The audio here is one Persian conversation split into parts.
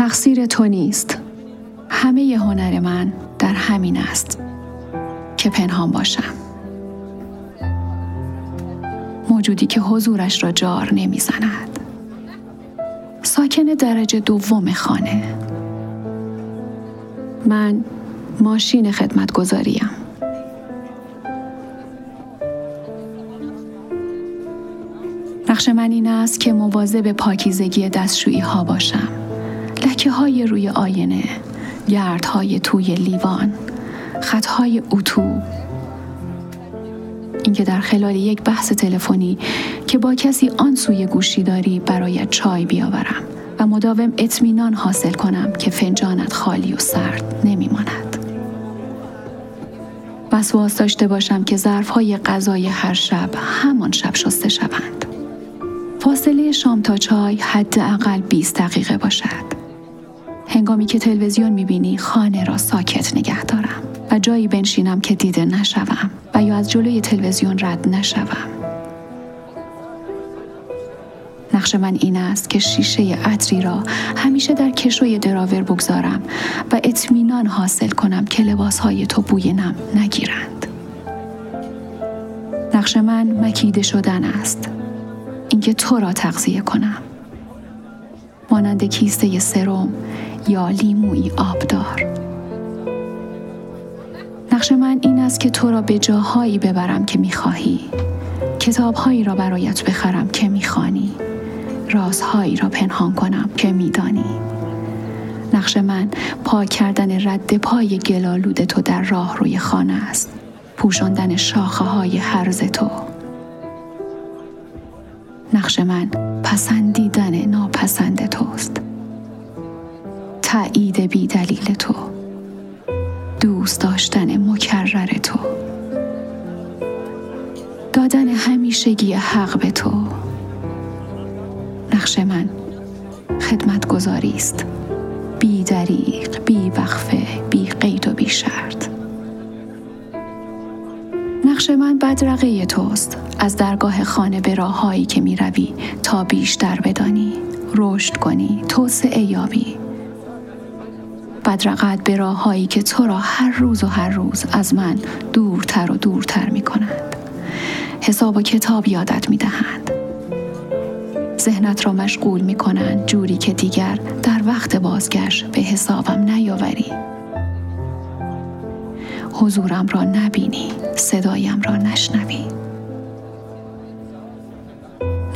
تقصیر تو نیست. همه ی هنر من در همین است که پنهان باشم. موجودی که حضورش را جار نمی‌زند. ساکن درجه دوم خانه. من ماشین خدمتگذاریم نقش من این است که مواظب پاکیزگی دستشویی ها باشم. لکه های روی آینه گردهای توی لیوان خطهای اتو اینکه در خلال یک بحث تلفنی که با کسی آن سوی گوشی داری برایت چای بیاورم و مداوم اطمینان حاصل کنم که فنجانت خالی و سرد نمیماند. وسواس داشته باشم که ظرفهای غذای هر شب همان شب شسته شوند. فاصله شام تا چای حداقل 20 دقیقه باشد. هنگامی که تلویزیون می‌بینی خانه را ساکت نگه دارم و جایی بنشینم که دیده نشوم و یا از جلوی تلویزیون رد نشوم. نقش من این است که شیشه عطری را همیشه در کشوی دراور بگذارم و اطمینان حاصل کنم که لباسهای تو بوی نم نگیرند. نقش من مکیده شدن است. اینکه تو را تغذیه کنم. مانند کیسته سرم یا لیموی آبدار. نقش من این است که تو را به جاهایی ببرم که می‌خواهی. کتابهایی را برایت بخرم که می‌خوانی. رازهایی را پنهان کنم که میدانی. نقش من پاک کردن رد پای گلالود تو در راه روی خانه است. پوشاندن شاخه های حرز تو. نقش من پسندیدن ناپسند توست. تایید بی دلیل تو. دوست داشتن مکرر تو. دادن همیشگی حق به تو. نقش من خدمت گذاری است. بی دریق، بی وقفه، بی قید و بی شرط. نقش من بدرقه توست از درگاه خانه به راههایی که می روی تا بیشتر بدانی رشد کنی توسعه یابی بدرقت به راههایی که تو را هر روز و هر روز از من دورتر و دورتر می کنند حساب و کتاب یادت می دهند ذهنت را مشغول می کنند جوری که دیگر در وقت بازگشت به حسابم نیاوری. حضورم را نبینی صدایم را نشنوی.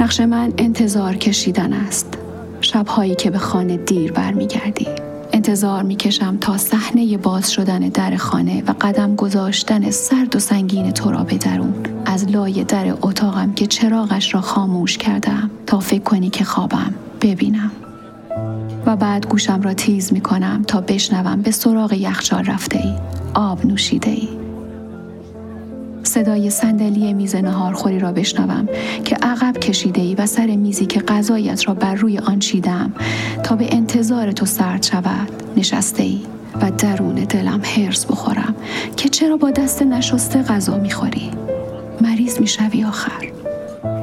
نقش من انتظار کشیدن است. شبهایی که به خانه دیر برمیگردی. انتظار می‌کشم تا صحنه باز شدن در خانه و قدم گذاشتن سرد و سنگین تو را به درون از لای در اتاقم که چراغش را خاموش کردم تا فکر کنی که خوابم. ببینم. و بعد گوشم را تیز می کنم تا بشنوم به سراغ یخچال رفته ای آب نوشیده ای صدای صندلی میز نهارخوری را بشنوم که عقب کشیده ای و سر میزی که غذایت را بر روی آن چیدم تا به انتظار تو سرد شود. نشسته ای و درون دلم هرس بخورم که چرا با دست نشسته غذا می‌خوری؟ مریض می‌شوی آخر.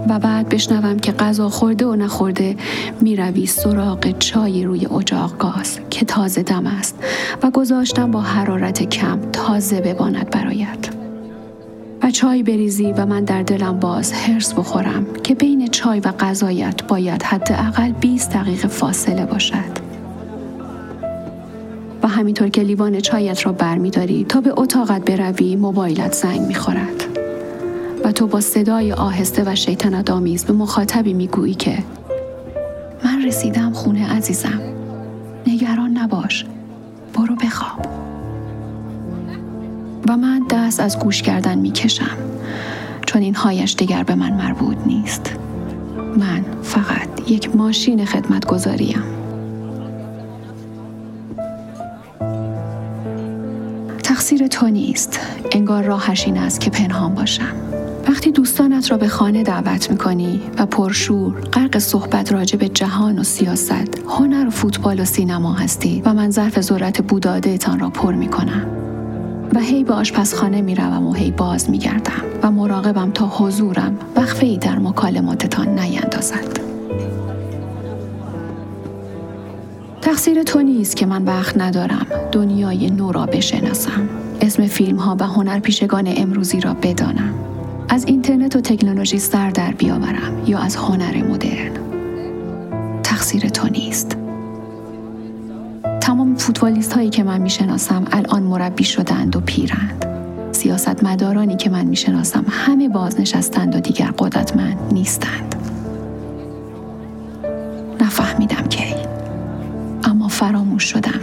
و بعد بشنوم که غذا خورده و نخورده می‌روی سراغ چای روی اجاق گاز که تازه دم است و گذاشتم با حرارت کم تازه بباند برایت. چای بریزی و من در دلم باز هرس بخورم که بین چای و غذایت باید حداقل 20 دقیقه فاصله باشد. و همینطور که لیوان چایت را برمیداری تا به اتاقت بروی موبایلت زنگ می‌خورد. و تو با صدای آهسته و شیطنت آمیز به مخاطبی می‌گویی که من رسیدم خونه عزیزم. نگران نباش. برو بخواب. و من دست از گوش کردن می‌کشم. چون این هایش دیگر به من مربوط نیست. من فقط یک ماشین خدمتگذاریم تقصیر تو نیست. انگار راهش این است که پنهان باشم. وقتی دوستانت را به خانه دعوت می‌کنی و پرشور غرق صحبت راجع به جهان و سیاست هنر و فوتبال و سینما هستی و من ظرف ذرت بوداده تان را پر می‌کنم. و هی به آشپزخانه می‌روم و هی باز میگردم و مراقبم تا حضورم وقفه ای در مکالماتتان نیندازد. تقصیر تو نیست که من وقت ندارم. دنیای نو را بشناسم. اسم فیلم ها و هنرپیشگان امروزی را بدانم. از اینترنت و تکنولوژی سر در بیاورم یا از هنر مدرن. تقصیر تو نیست. فوتبالیست هایی که من می‌شناسم الان مربی شدند و پیرند. سیاست مدارانی که من می‌شناسم همه بازنشستند و دیگر قدرتمند نیستند. نفهمیدم کی. اما فراموش شدم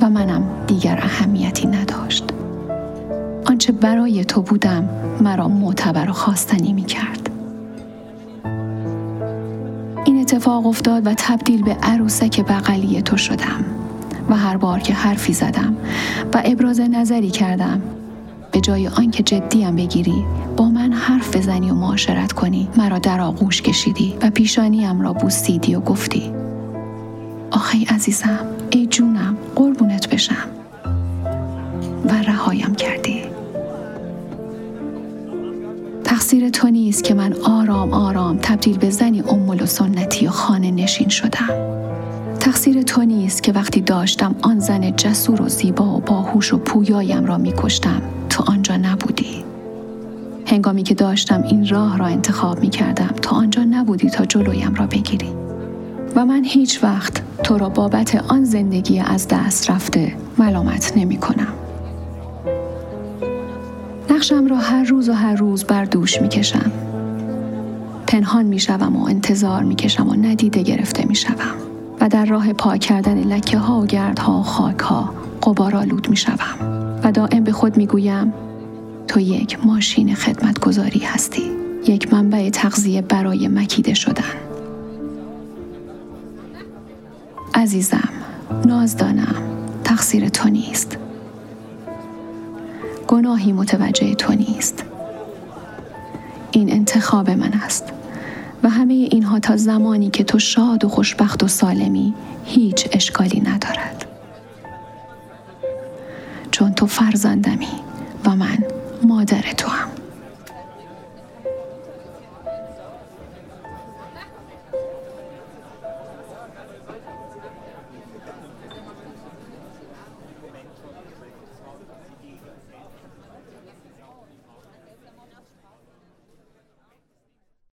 و منم دیگر اهمیتی نداشت. آنچه برای تو بودم مرا معتبر و خواستنی می کرد. این اتفاق افتاد و تبدیل به عروسک بغلی تو شدم. و هر بار که حرفی زدم و ابراز نظری کردم به جای آنکه جدیم بگیری با من حرف بزنی و معاشرت کنی. مرا در آغوش کشیدی و پیشانیم را بوسیدی و گفتی آخی عزیزم ای جونم قربونت بشم. و رهایم کردی. تقصیر تو نیست که من آرام آرام تبدیل به زنی امول و سنتی و خانه نشین شدم. تقصیر تو نیست که وقتی داشتم آن زن جسور و زیبا و باهوش و پویایم را میکشتم تو آنجا نبودی هنگامی که داشتم این راه را انتخاب می کردم تا آنجا نبودی تا جلویم را بگیری و من هیچ وقت تو را بابت آن زندگی از دست رفته ملامت نمی کنم. نقشم را هر روز و هر روز بر دوش می کشم. پنهان می شوم و انتظار می کشم و ندیده گرفته می شوم. و در راه پاک کردن لکه ها و گردها و خاک ها قبارالود می شوم. و دائم به خود می گویم تو یک ماشین خدمتگذاری هستی. یک منبع تغذیه برای مکیده شدن. عزیزم نازدانم تقصیر تو نیست گناهی متوجه تو نیست این انتخاب من است و همه اینها تا زمانی که تو شاد و خوشبخت و سالمی هیچ اشکالی ندارد. چون تو فرزندمی و من مادر تو هم.